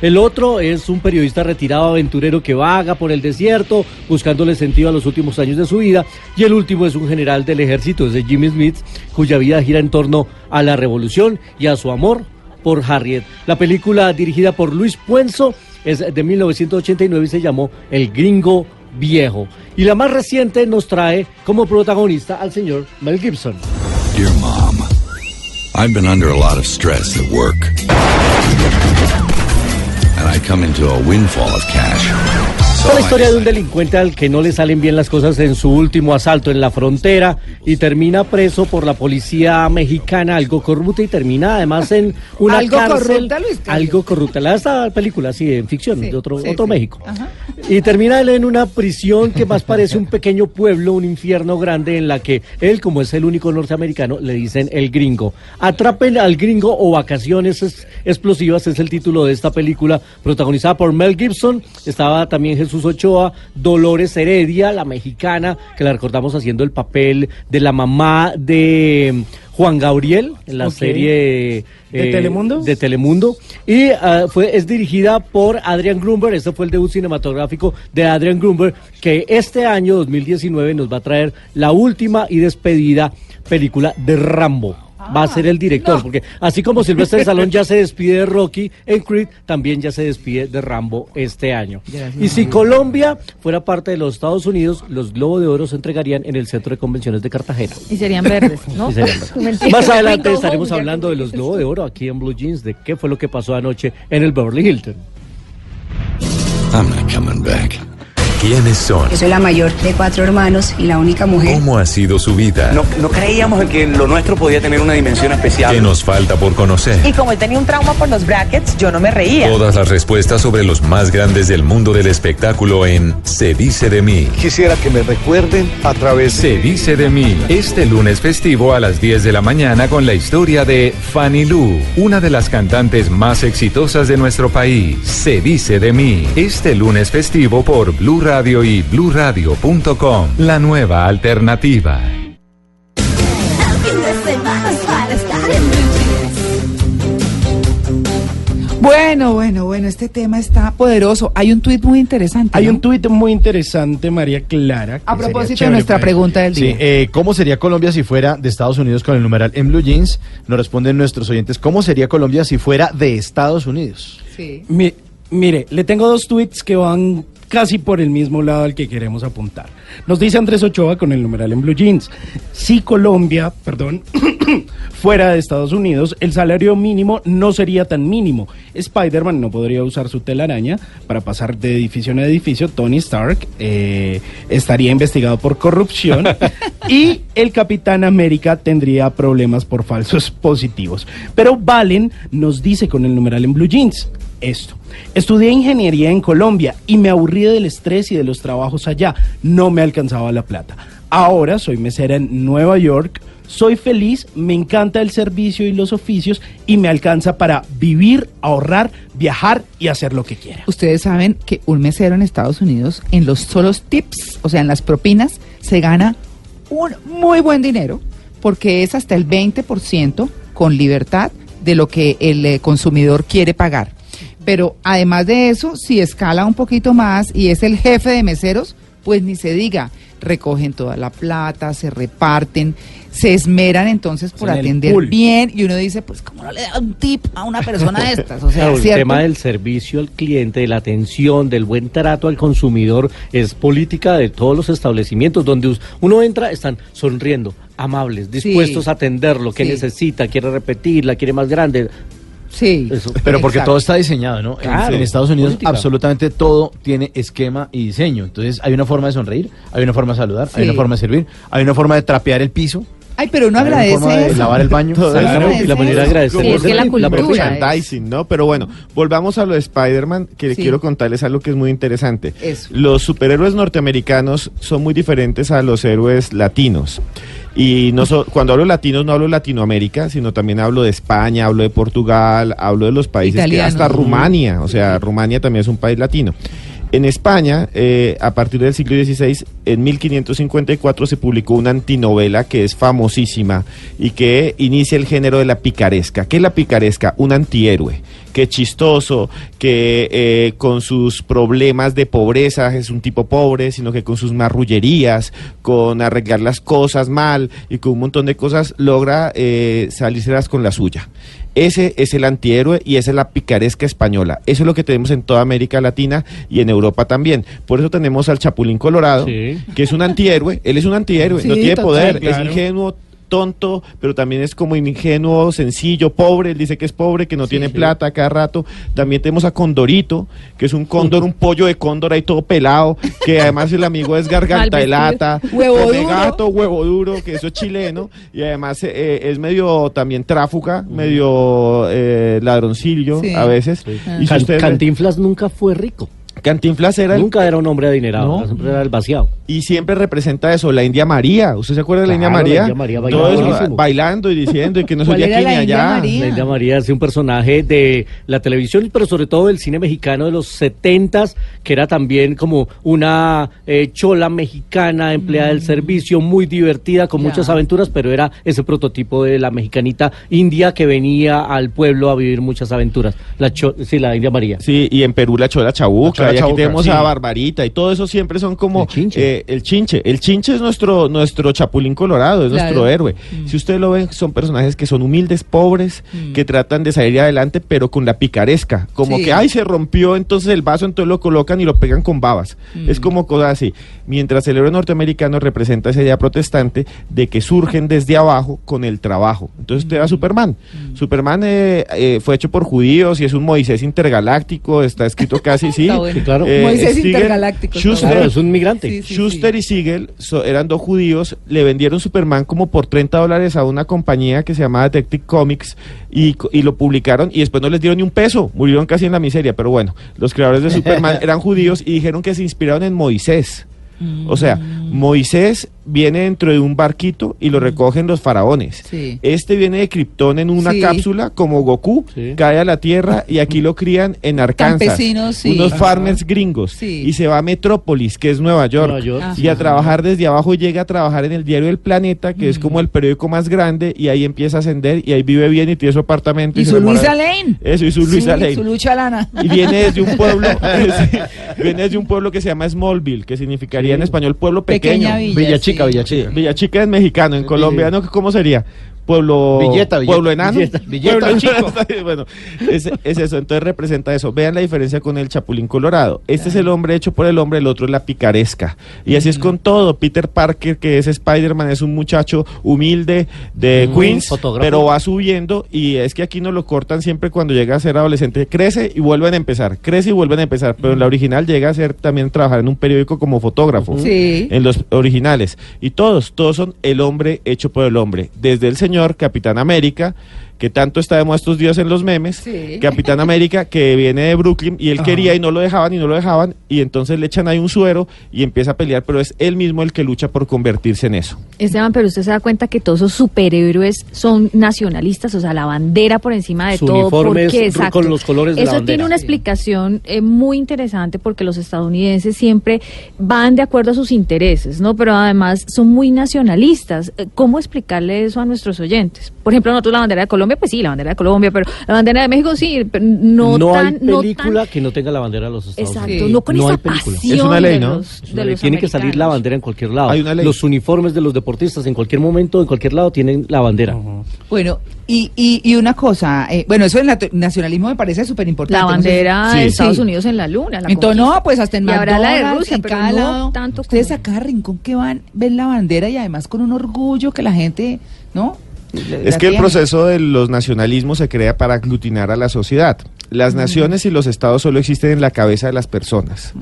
El otro es un periodista retirado aventurero que vaga por el desierto buscándole sentido a los últimos años de su vida. Y el último es un general del ejército, es de Jimmy Smith, cuya vida gira en torno a la revolución y a su amor por Harriet. La película dirigida por Luis Puenzo es de 1989 y se llamó El Gringo Viejo. Y la más reciente nos trae como protagonista al señor Mel Gibson. Dear Mom, I've been under a lot of stress at work. And I come into a windfall of cash. La historia de un delincuente al que no le salen bien las cosas en su último asalto en la frontera y termina preso por la policía mexicana, algo corrupta y termina además en una Algo cárcel. corrupta, Luis. Algo corrupta. La esta película, sí, en ficción, de otro, sí, otro sí. México. Ajá. Y termina él en una prisión que más parece un pequeño pueblo, un infierno grande en la que él, como es el único norteamericano, le dicen el gringo. Atrapen al gringo o vacaciones es- explosivas es el título de esta película protagonizada por Mel Gibson. Estaba también Jesús Ochoa, Dolores Heredia, la mexicana, que la recordamos haciendo el papel de la mamá de mm, Juan Gabriel en la serie eh, ¿De Telemundo? de Telemundo y ah, fue es dirigida por Adrian Grunberg, este fue el debut cinematográfico de Adrian Grunberg que este año 2019 nos va a traer la última y despedida película de Rambo. Va a ser el director, porque así como Silvestre Salón ya se despide de Rocky en Creed, también ya se despide de Rambo este año. Y si Colombia fuera parte de los Estados Unidos, los Globos de Oro se entregarían en el Centro de Convenciones de Cartagena. Y serían verdes, ¿no? Serían verdes. Más adelante estaremos hablando de los Globos de Oro aquí en Blue Jeans, de qué fue lo que pasó anoche en el Beverly Hilton. I'm not coming back. ¿Quiénes son? Yo soy la mayor de cuatro hermanos y la única mujer. ¿Cómo ha sido su vida? No, no creíamos en que lo nuestro podía tener una dimensión especial. ¿Qué nos falta por conocer? Y como él tenía un trauma por los brackets, yo no me reía. Todas las respuestas sobre los más grandes del mundo del espectáculo en Se dice de mí. Quisiera que me recuerden a través Se dice de mí. Este lunes festivo a las 10 de la mañana con la historia de Fanny Lu, una de las cantantes más exitosas de nuestro país. Se dice de mí. Este lunes festivo por Blue Radio y bluradio.com. La nueva alternativa. Bueno, bueno, bueno, este tema está poderoso. Hay un tuit muy interesante. Hay ¿no? un tuit muy interesante, María Clara. que A propósito de nuestra para- pregunta del Sí, día. eh, ¿cómo sería Colombia si fuera de Estados Unidos con el numeral en Blue Jeans? Nos responden nuestros oyentes, ¿cómo sería Colombia si fuera de Estados Unidos? Sí. Mi- mire, le tengo dos tweets que van casi por el mismo lado al que queremos apuntar. Nos dice Andrés Ochoa con el numeral en Blue Jeans. Si Colombia, perdón, fuera de Estados Unidos, el salario mínimo no sería tan mínimo. Spider-Man no podría usar su telaraña para pasar de edificio en edificio. Tony Stark eh, estaría investigado por corrupción. y el Capitán América tendría problemas por falsos positivos. Pero Valen nos dice con el numeral en Blue Jeans esto. Estudié ingeniería en Colombia y me aburrí del estrés y de los trabajos allá. No me alcanzaba la plata. Ahora soy mesera en Nueva York. Soy feliz, me encanta el servicio y los oficios y me alcanza para vivir, ahorrar, viajar y hacer lo que quiera. Ustedes saben que un mesero en Estados Unidos, en los solos tips, o sea, en las propinas, se gana un muy buen dinero porque es hasta el 20% con libertad de lo que el eh, consumidor quiere pagar. Pero además de eso, si escala un poquito más y es el jefe de meseros, pues ni se diga, recogen toda la plata, se reparten, se esmeran entonces por En atender bien y uno dice, pues cómo no le da un tip a una persona de estas, o sea, Claro, el tema del servicio al cliente, de la atención, del buen trato al consumidor, es política de todos los establecimientos donde uno entra, están sonriendo, amables, dispuestos a atender lo que sí. necesita, quiere repetirla, quiere más grande. Sí. Eso. Pero porque Exacto. todo está diseñado, ¿no? En- Claro, en Estados Unidos política. absolutamente todo tiene esquema y diseño. Entonces hay una forma de sonreír, hay una forma de saludar, hay una forma de servir, hay una forma de trapear el piso, Ay, pero uno agradece forma de eso. lavar el baño. Eso. agradece la manera de agradecer. Sí, es que la la cultura merchandising, ¿no? Pero bueno, volvamos a lo de Spider-Man, que Sí. quiero contarles algo que es muy interesante. Eso. Los superhéroes norteamericanos son muy diferentes a los héroes latinos. Y no so- cuando hablo latinos no hablo de Latinoamérica, sino también hablo de España, hablo de Portugal, hablo de los países que hasta Rumania, o sea, Rumania también es un país latino. En España, eh, a partir del siglo XVI, en 1554 se publicó una antinovela que es famosísima y que inicia el género de la picaresca. ¿Qué es la picaresca? Un antihéroe, que chistoso, que eh, con sus problemas de pobreza es un tipo pobre, sino que con sus marrullerías, con arreglar las cosas mal y con un montón de cosas logra eh, con la suya. Ese es el antihéroe y esa es la picaresca española. Eso es lo que tenemos en toda América Latina y en Europa también. Por eso tenemos al Chapulín Colorado, Sí. que es un antihéroe. Él es un antihéroe, Sí, no tiene total, poder, claro. es ingenuo, tonto, pero también es como ingenuo, sencillo, pobre. Él dice que es pobre, que no tiene plata cada rato. También tenemos a Condorito, que es un cóndor, un pollo de cóndor ahí todo pelado, que además el amigo es garganta de lata, Huevo duro. gato, huevo duro, que eso es chileno, y además eh, es medio también tráfuga, medio eh, ladroncillo Sí. a veces. Y si Can- usted Cantinflas nunca fue rico. Cantinflas era el Nunca era un hombre adinerado, No. siempre era el vaciado. y siempre representa eso, la India María. ¿Usted se acuerda de la India Claro, la María? India María Todo bailaba eso, buenísimo. bailando y diciendo y que no soy ¿Cuál de era aquí ni la India allá. María? La India María es un personaje de la televisión, pero sobre todo del cine mexicano de los setentas, que era también como una eh, chola mexicana, empleada del servicio, muy divertida, con Mm. Ya. muchas aventuras, pero era ese prototipo de la mexicanita india que venía al pueblo a vivir muchas aventuras. La cho- sí, la India María. Sí, y en Perú la chola chabuca, Sí. a Barbarita, y todo eso siempre son como El chinche. eh, el chinche. El chinche es nuestro, nuestro chapulín colorado, es Claro. nuestro héroe. Si usted lo ve, son personajes que son humildes, pobres, que tratan de salir adelante, pero con la picaresca. Como Sí. que, ay, se rompió entonces el vaso, entonces lo colocan y lo pegan con babas. Es como cosas así. Mientras el héroe norteamericano representa esa idea protestante de que surgen desde abajo con el trabajo. Entonces usted ve a Superman. Superman eh, eh, fue hecho por judíos y es un Moisés intergaláctico, está escrito casi, sí. Está bueno. Sí, claro. Eh, Moisés intergaláctico, Schuster, Claro, es un migrante. Sí, sí, Schuster y Siegel so- eran dos judíos, le vendieron Superman como por 30 dólares a una compañía que se llamaba Detective Comics y, y lo publicaron y después no les dieron ni un peso, murieron casi en la miseria, pero bueno, los creadores de Superman eran judíos y dijeron que se inspiraron en Moisés. O sea, Moisés viene dentro de un barquito y lo recogen los faraones. Sí. Este viene de Krypton en una Sí. cápsula como Goku, Sí. cae a la tierra y aquí lo crían en Arkansas. Campesinos, sí. Unos farmers gringos. Sí. Y se va a Metrópolis, que es Nueva York. Nueva York. Y a trabajar desde abajo llega a trabajar en el diario El Planeta, que es como el periódico más grande, y ahí empieza a ascender y ahí vive bien y tiene su apartamento. Y su Luisa Lane. Eso, y su Sí, Luisa Lane. Su lucha lana. Y viene desde un pueblo, viene desde un pueblo que se llama Smallville, que significaría en español pueblo pequeño. Pequeña villa. Villa Chica, sí. Villa Sí, Chica. Villa Chica es mexicano, en colombiano, ¿cómo sería? Pueblo, Villeta, Villeta. pueblo enano. Villeta. Villeta. Pueblo chico. bueno, es, es eso, entonces representa eso. Vean la diferencia con el Chapulín Colorado. Este es el hombre hecho por el hombre, el otro es la picaresca. Y así es con todo. Peter Parker, que es Spider-Man, es un muchacho humilde de Mm, Queens, fotógrafo. pero va subiendo y es que aquí no lo cortan siempre cuando llega a ser adolescente. Crece y vuelven a empezar, crece y vuelven a empezar. Pero en la original llega a ser también trabajar en un periódico como fotógrafo Sí. en los originales. Y todos, todos son el hombre hecho por el hombre. Desde el señor Capitán América, que tanto está de moda estos días en los memes, Sí. Capitán América, que viene de Brooklyn y él quería y no lo dejaban y no lo dejaban, y entonces le echan ahí un suero y empieza a pelear, pero es él mismo el que lucha por convertirse en eso. Esteban, pero usted se da cuenta que todos esos superhéroes son nacionalistas, o sea, la bandera por encima de Su todo. uniforme ¿Por qué? es con los colores de la Eso bandera. tiene una explicación eh, muy interesante porque los estadounidenses siempre van de acuerdo a sus intereses, ¿no? Pero además son muy nacionalistas. Eh, ¿Cómo explicarle eso a nuestros oyentes? Por ejemplo, nosotros la bandera de Colombia, pues sí, la bandera de Colombia, pero la bandera de México sí, pero no, No, tan... hay no película tan- que no tenga la bandera de los Estados Exacto, Unidos. no con No esa hay película. pasión Es una ley, ¿no? los, una ley. Tiene que salir la bandera en cualquier lado. Hay una ley. Los uniformes de los deportistas en cualquier momento, en cualquier lado, tienen la bandera. Bueno, y, y, y una cosa, eh, bueno, eso del nacionalismo me parece súper importante. La bandera de Sí. Estados Sí. Unidos en la luna. la Entonces, no, pues hasta en Y habrá la de McDonald's, Rusia, en pero cada no lado. tanto Ustedes como- a cada rincón que van, ven la bandera y además con un orgullo que la gente, ¿no? La- Es la que el proceso de los nacionalismos se crea para aglutinar a la sociedad. Las naciones y los estados solo existen en la cabeza de las personas.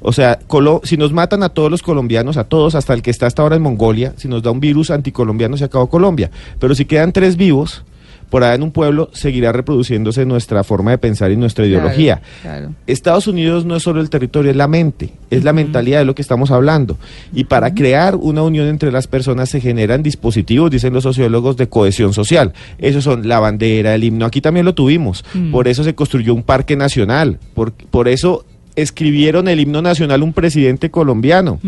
O sea, Colo- si nos matan a todos los colombianos, a todos, hasta el que está hasta ahora en Mongolia, si nos da un virus anticolombiano, se acabó Colombia. Pero si quedan tres vivos, por allá en un pueblo, seguirá reproduciéndose nuestra forma de pensar y nuestra Claro, ideología. claro. Estados Unidos no es solo el territorio, es la mente, es la mentalidad de lo que estamos hablando. Y para crear una unión entre las personas se generan dispositivos, dicen los sociólogos, de cohesión social. Esos son la bandera, el himno, aquí también lo tuvimos. Por eso se construyó un parque nacional, por, por eso escribieron el himno nacional un presidente colombiano.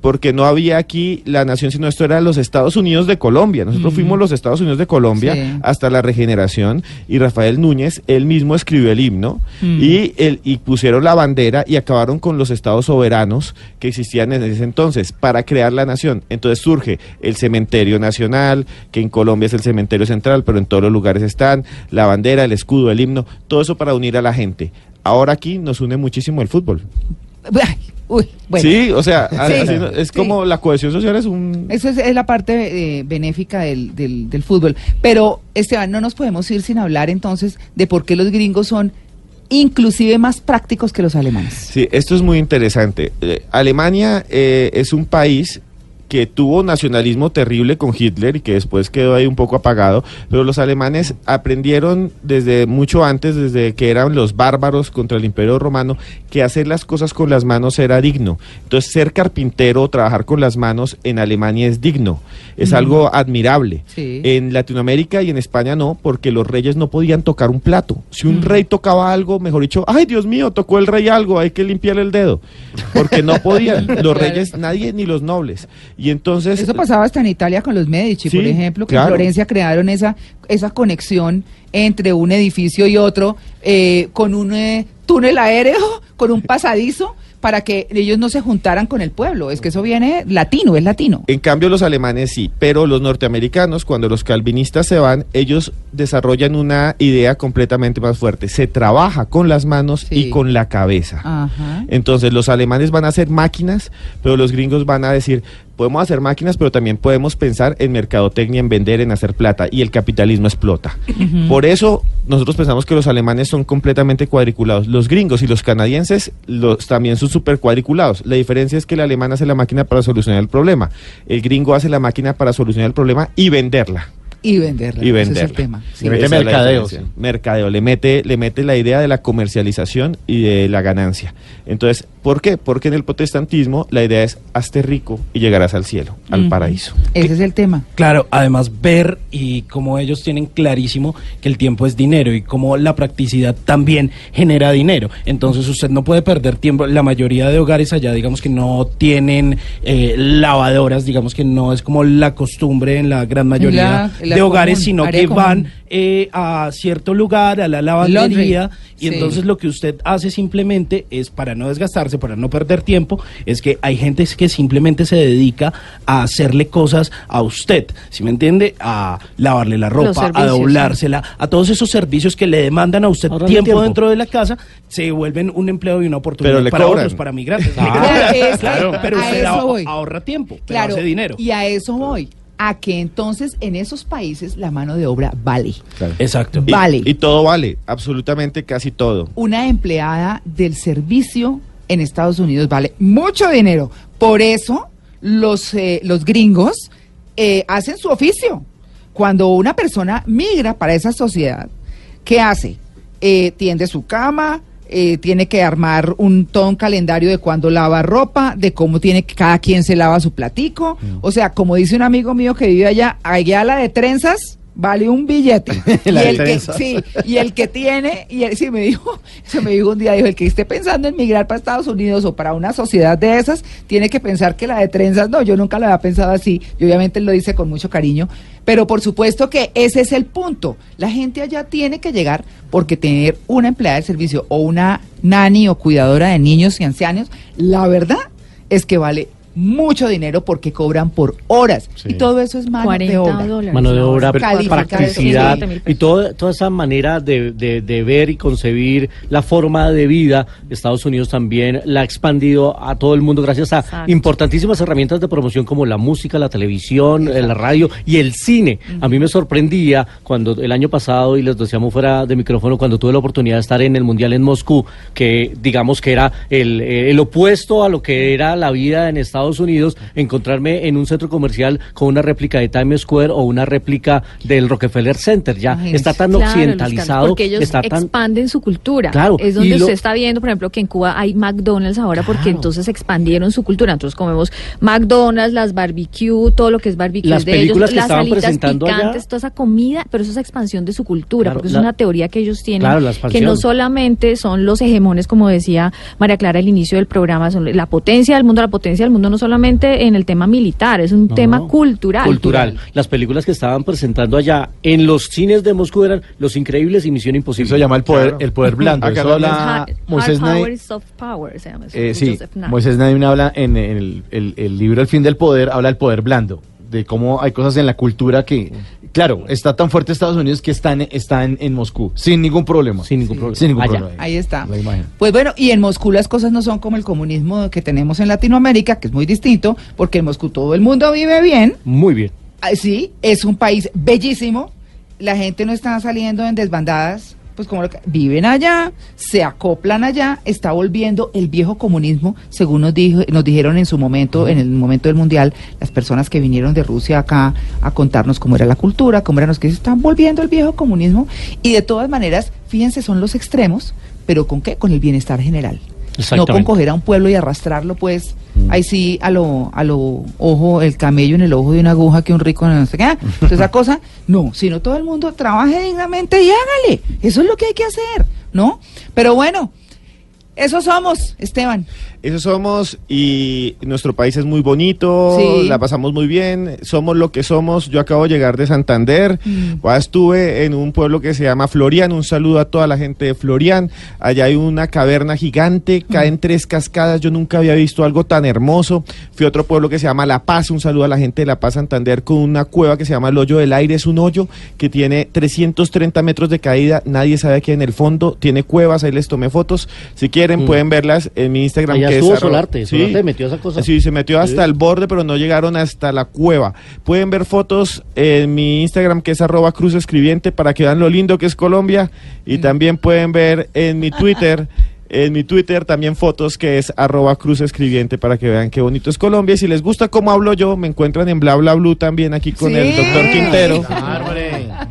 Porque no había aquí la nación, sino esto era los Estados Unidos de Colombia. Nosotros fuimos los Estados Unidos de Colombia Sí. hasta la regeneración y Rafael Núñez, él mismo escribió el himno y, el, y pusieron la bandera y acabaron con los estados soberanos que existían en ese entonces para crear la nación. Entonces surge el cementerio nacional, que en Colombia es el cementerio central, pero en todos los lugares están, la bandera, el escudo, el himno, todo eso para unir a la gente. Ahora aquí nos une muchísimo el fútbol. Ay, Uy, bueno. Sí, o sea, Sí, es sí. como la cohesión social es un... Eso es, es la parte eh, benéfica del, del, del fútbol. Pero, Esteban, no nos podemos ir sin hablar entonces de por qué los gringos son inclusive más prácticos que los alemanes. Sí, esto es muy interesante. Eh, Alemania eh, es un país que tuvo nacionalismo terrible con Hitler y que después quedó ahí un poco apagado, pero los alemanes aprendieron desde mucho antes, desde que eran los bárbaros contra el imperio romano, que hacer las cosas con las manos era digno. Entonces ser carpintero o trabajar con las manos en Alemania es digno, es algo admirable. Sí. En Latinoamérica y en España no, porque los reyes no podían tocar un plato. Si un rey tocaba algo, mejor dicho, ay Dios mío, tocó el rey algo, hay que limpiarle el dedo. Porque no podían, los reyes, nadie, ni los nobles. Y entonces... Eso pasaba hasta en Italia con los Medici, por ejemplo, que claro. en Florencia crearon esa, esa conexión entre un edificio y otro eh, con un eh, túnel aéreo, con un pasadizo, para que ellos no se juntaran con el pueblo. Es que eso viene latino, es latino. En cambio, los alemanes sí, pero los norteamericanos, cuando los calvinistas se van, ellos desarrollan una idea completamente más fuerte. Se trabaja con las manos y con la cabeza. Ajá. Entonces los alemanes van a hacer máquinas, pero los gringos van a decir, podemos hacer máquinas, pero también podemos pensar en mercadotecnia, en vender, en hacer plata, y el capitalismo explota. Por eso nosotros pensamos que los alemanes son completamente cuadriculados. Los gringos y los canadienses los, también son súper cuadriculados. La diferencia es que el alemán hace la máquina para solucionar el problema. El gringo hace la máquina para solucionar el problema y venderla. Y venderla. Y ese venderla. es el tema. Sí. Diferencia. Mercadeo, le mete, le mete la idea de la comercialización y de la ganancia. Entonces, ¿por qué? Porque en el protestantismo la idea es hazte rico y llegarás al cielo, al paraíso. Ese es el tema. Claro, además ver y como ellos tienen clarísimo que el tiempo es dinero y como la practicidad también genera dinero. Entonces usted no puede perder tiempo. La mayoría de hogares allá, digamos que no tienen eh, lavadoras, digamos que no es como la costumbre en la gran mayoría la de hogares, común, sino que común. van eh, a cierto lugar, a la lavandería, Laundry. y Sí. entonces lo que usted hace simplemente es para no desgastarse, para no perder tiempo, es que hay gente que simplemente se dedica a hacerle cosas a usted, ¿sí me entiende? A lavarle la ropa, a doblársela, a todos esos servicios que le demandan a usted tiempo, tiempo. dentro de la casa, se vuelven un empleo y una oportunidad Pero le para cobran. otros, para migrantes. Ah, claro, pero a usted eso ahor- voy. ahorra tiempo, pero Claro, hace dinero. y a eso voy. A que entonces en esos países la mano de obra vale. Exacto. Y- Vale. Y, todo vale, absolutamente casi todo. Una empleada del servicio en Estados Unidos vale mucho dinero. Por eso los, eh, los gringos eh, hacen su oficio. Cuando una persona migra para esa sociedad, ¿qué hace? Eh, tiende su cama, eh, tiene que armar un todo un calendario de cuándo lava ropa, de cómo tiene que cada quien se lava su platico. O sea, como dice un amigo mío que vive allá, allá la de trenzas vale un billete. y, La el que, sí, y el que tiene, y él sí me dijo, se me dijo un día, dijo, el que esté pensando en migrar para Estados Unidos o para una sociedad de esas, tiene que pensar que la de trenzas, no, yo nunca lo había pensado así, y obviamente él lo dice con mucho cariño, pero por supuesto que ese es el punto. La gente allá tiene que llegar porque tener una empleada de servicio o una nani o cuidadora de niños y ancianos, la verdad es que vale mucho dinero porque cobran por horas. Sí. Y todo eso es mano 40 de obra. dólares. Mano de obra, practicidad y todo, toda esa manera de, de- de ver y concebir la forma de vida. Estados Unidos también la ha expandido a todo el mundo gracias a Exacto. importantísimas herramientas de promoción como la música, la televisión, eh, la radio y el cine. A mí me sorprendía cuando el año pasado, y les decíamos fuera de micrófono, cuando tuve la oportunidad de estar en el Mundial en Moscú, que digamos que era el, eh, el opuesto a lo que era la vida en Estados Estados Unidos, encontrarme en un centro comercial con una réplica de Times Square o una réplica del Rockefeller Center. Ya está tan Claro, occidentalizado, Porque ellos está tan expanden su cultura. Claro, Es donde lo- usted está viendo, por ejemplo, que en Cuba hay McDonald's ahora porque entonces expandieron su cultura. Entonces comemos McDonald's, las barbecue, todo lo que es barbecue Las de películas ellos, que las estaban alitas presentando allá- picantes, toda esa comida, pero eso es expansión de su cultura, porque es una teoría que ellos tienen, que no solamente son los hegemones, como decía María Clara al inicio del programa, son la potencia del mundo, la potencia del mundo no solamente en el tema militar, es un No, tema cultural. cultural. Las películas que estaban presentando allá en los cines de Moscú eran Los Increíbles y Misión Imposible. Eso se llama el poder, el poder blando. Acá Eso habla Moisés hard Naim. power, soft power, se llama eso, Eh, sí. Moisés Naim habla en el, el- el libro El fin del poder, habla del poder blando, de cómo hay cosas en la cultura que, claro, está tan fuerte Estados Unidos que está en, está en, en Moscú, sin ningún problema. Sin ningún problema. Sin ningún Allá. problema. Ahí está. Pues bueno, y en Moscú las cosas no son como el comunismo que tenemos en Latinoamérica, que es muy distinto, porque en Moscú todo el mundo vive bien. Muy bien. Ah, Sí, es un país bellísimo. La gente no está saliendo en desbandadas, pues como lo que viven allá, se acoplan allá, está volviendo el viejo comunismo, según nos dijo, nos dijeron en su momento, en el momento del mundial, las personas que vinieron de Rusia acá a contarnos cómo era la cultura, cómo eran los que están volviendo el viejo comunismo y de todas maneras, fíjense, son los extremos, pero con qué? Con el bienestar general. No con coger a un pueblo y arrastrarlo, pues, ahí sí, a lo, a lo ojo, el camello en el ojo de una aguja que un rico no sé qué. Entonces, esa cosa, no, sino todo el mundo trabaje dignamente y hágale. Eso es lo que hay que hacer, ¿no? Pero bueno, eso somos, Esteban. Eso somos y nuestro país es muy bonito, Sí. la pasamos muy bien, somos lo que somos. Yo acabo de llegar de Santander, Mm. estuve en un pueblo que se llama Florian, un saludo a toda la gente de Florian. Allá hay una caverna gigante, Mm. caen tres cascadas, yo nunca había visto algo tan hermoso. Fui a otro pueblo que se llama La Paz, un saludo a la gente de La Paz Santander con una cueva que se llama el Hoyo del Aire, es un hoyo que tiene 330 metros de caída, nadie sabe qué hay en el fondo, tiene cuevas, ahí les tomé fotos. Si quieren Mm. pueden verlas en mi Instagram. Allá estuvo Solarte, Solarte metió esa cosa. Sí, se metió hasta Sí. el borde, pero no llegaron hasta la cueva. Pueden ver fotos en mi Instagram, que es arroba cruz escribiente, para que vean lo lindo que es Colombia. Y también pueden ver en mi Twitter, en mi Twitter también fotos que es arroba cruz escribiente, para que vean qué bonito es Colombia. Y si les gusta cómo hablo yo, me encuentran en bla bla blue también aquí con el doctor Quintero.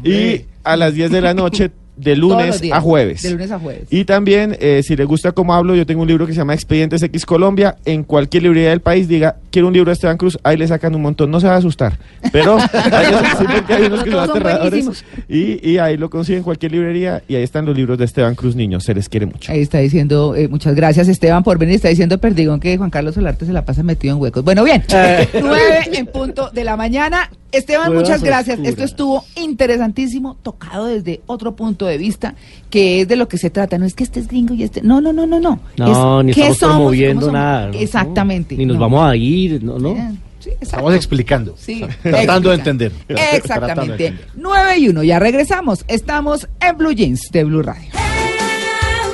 Y a las 10 de la noche, de lunes días, a jueves. De lunes a jueves. Y también, eh, si les gusta cómo hablo, yo tengo un libro que se llama Expedientes X Colombia. En cualquier librería del país, diga, quiero un libro de Esteban Cruz, ahí le sacan un montón. No se va a asustar. Pero hay, sí, porque hay unos que son aterradores. Y, y ahí lo consiguen en cualquier librería. Y ahí están los libros de Esteban Cruz Niños. Se les quiere mucho. Ahí está diciendo, eh, muchas gracias Esteban por venir, está diciendo Perdigón que Juan Carlos Solarte se la pasa metido en huecos. Bueno, bien, Eh. nueve en punto de la mañana. Esteban, Nuevas muchas gracias. oscuras. Esto estuvo interesantísimo, tocado desde otro punto de vista, que es de lo que se trata. No es que este es gringo y este... No, no, no, no, no. No, Es ni qué estamos somos, promoviendo cómo somos. nada. ¿no? Exactamente. Ni nos no. vamos a ir, ¿no? ¿no? Sí. Estamos explicando. Sí, Tratando de entender. Tratando de Exactamente. entender. 9 y 1, ya regresamos. Estamos en Blue Jeans de Blue Radio.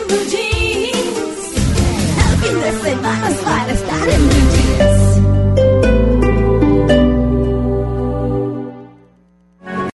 Blue jeans.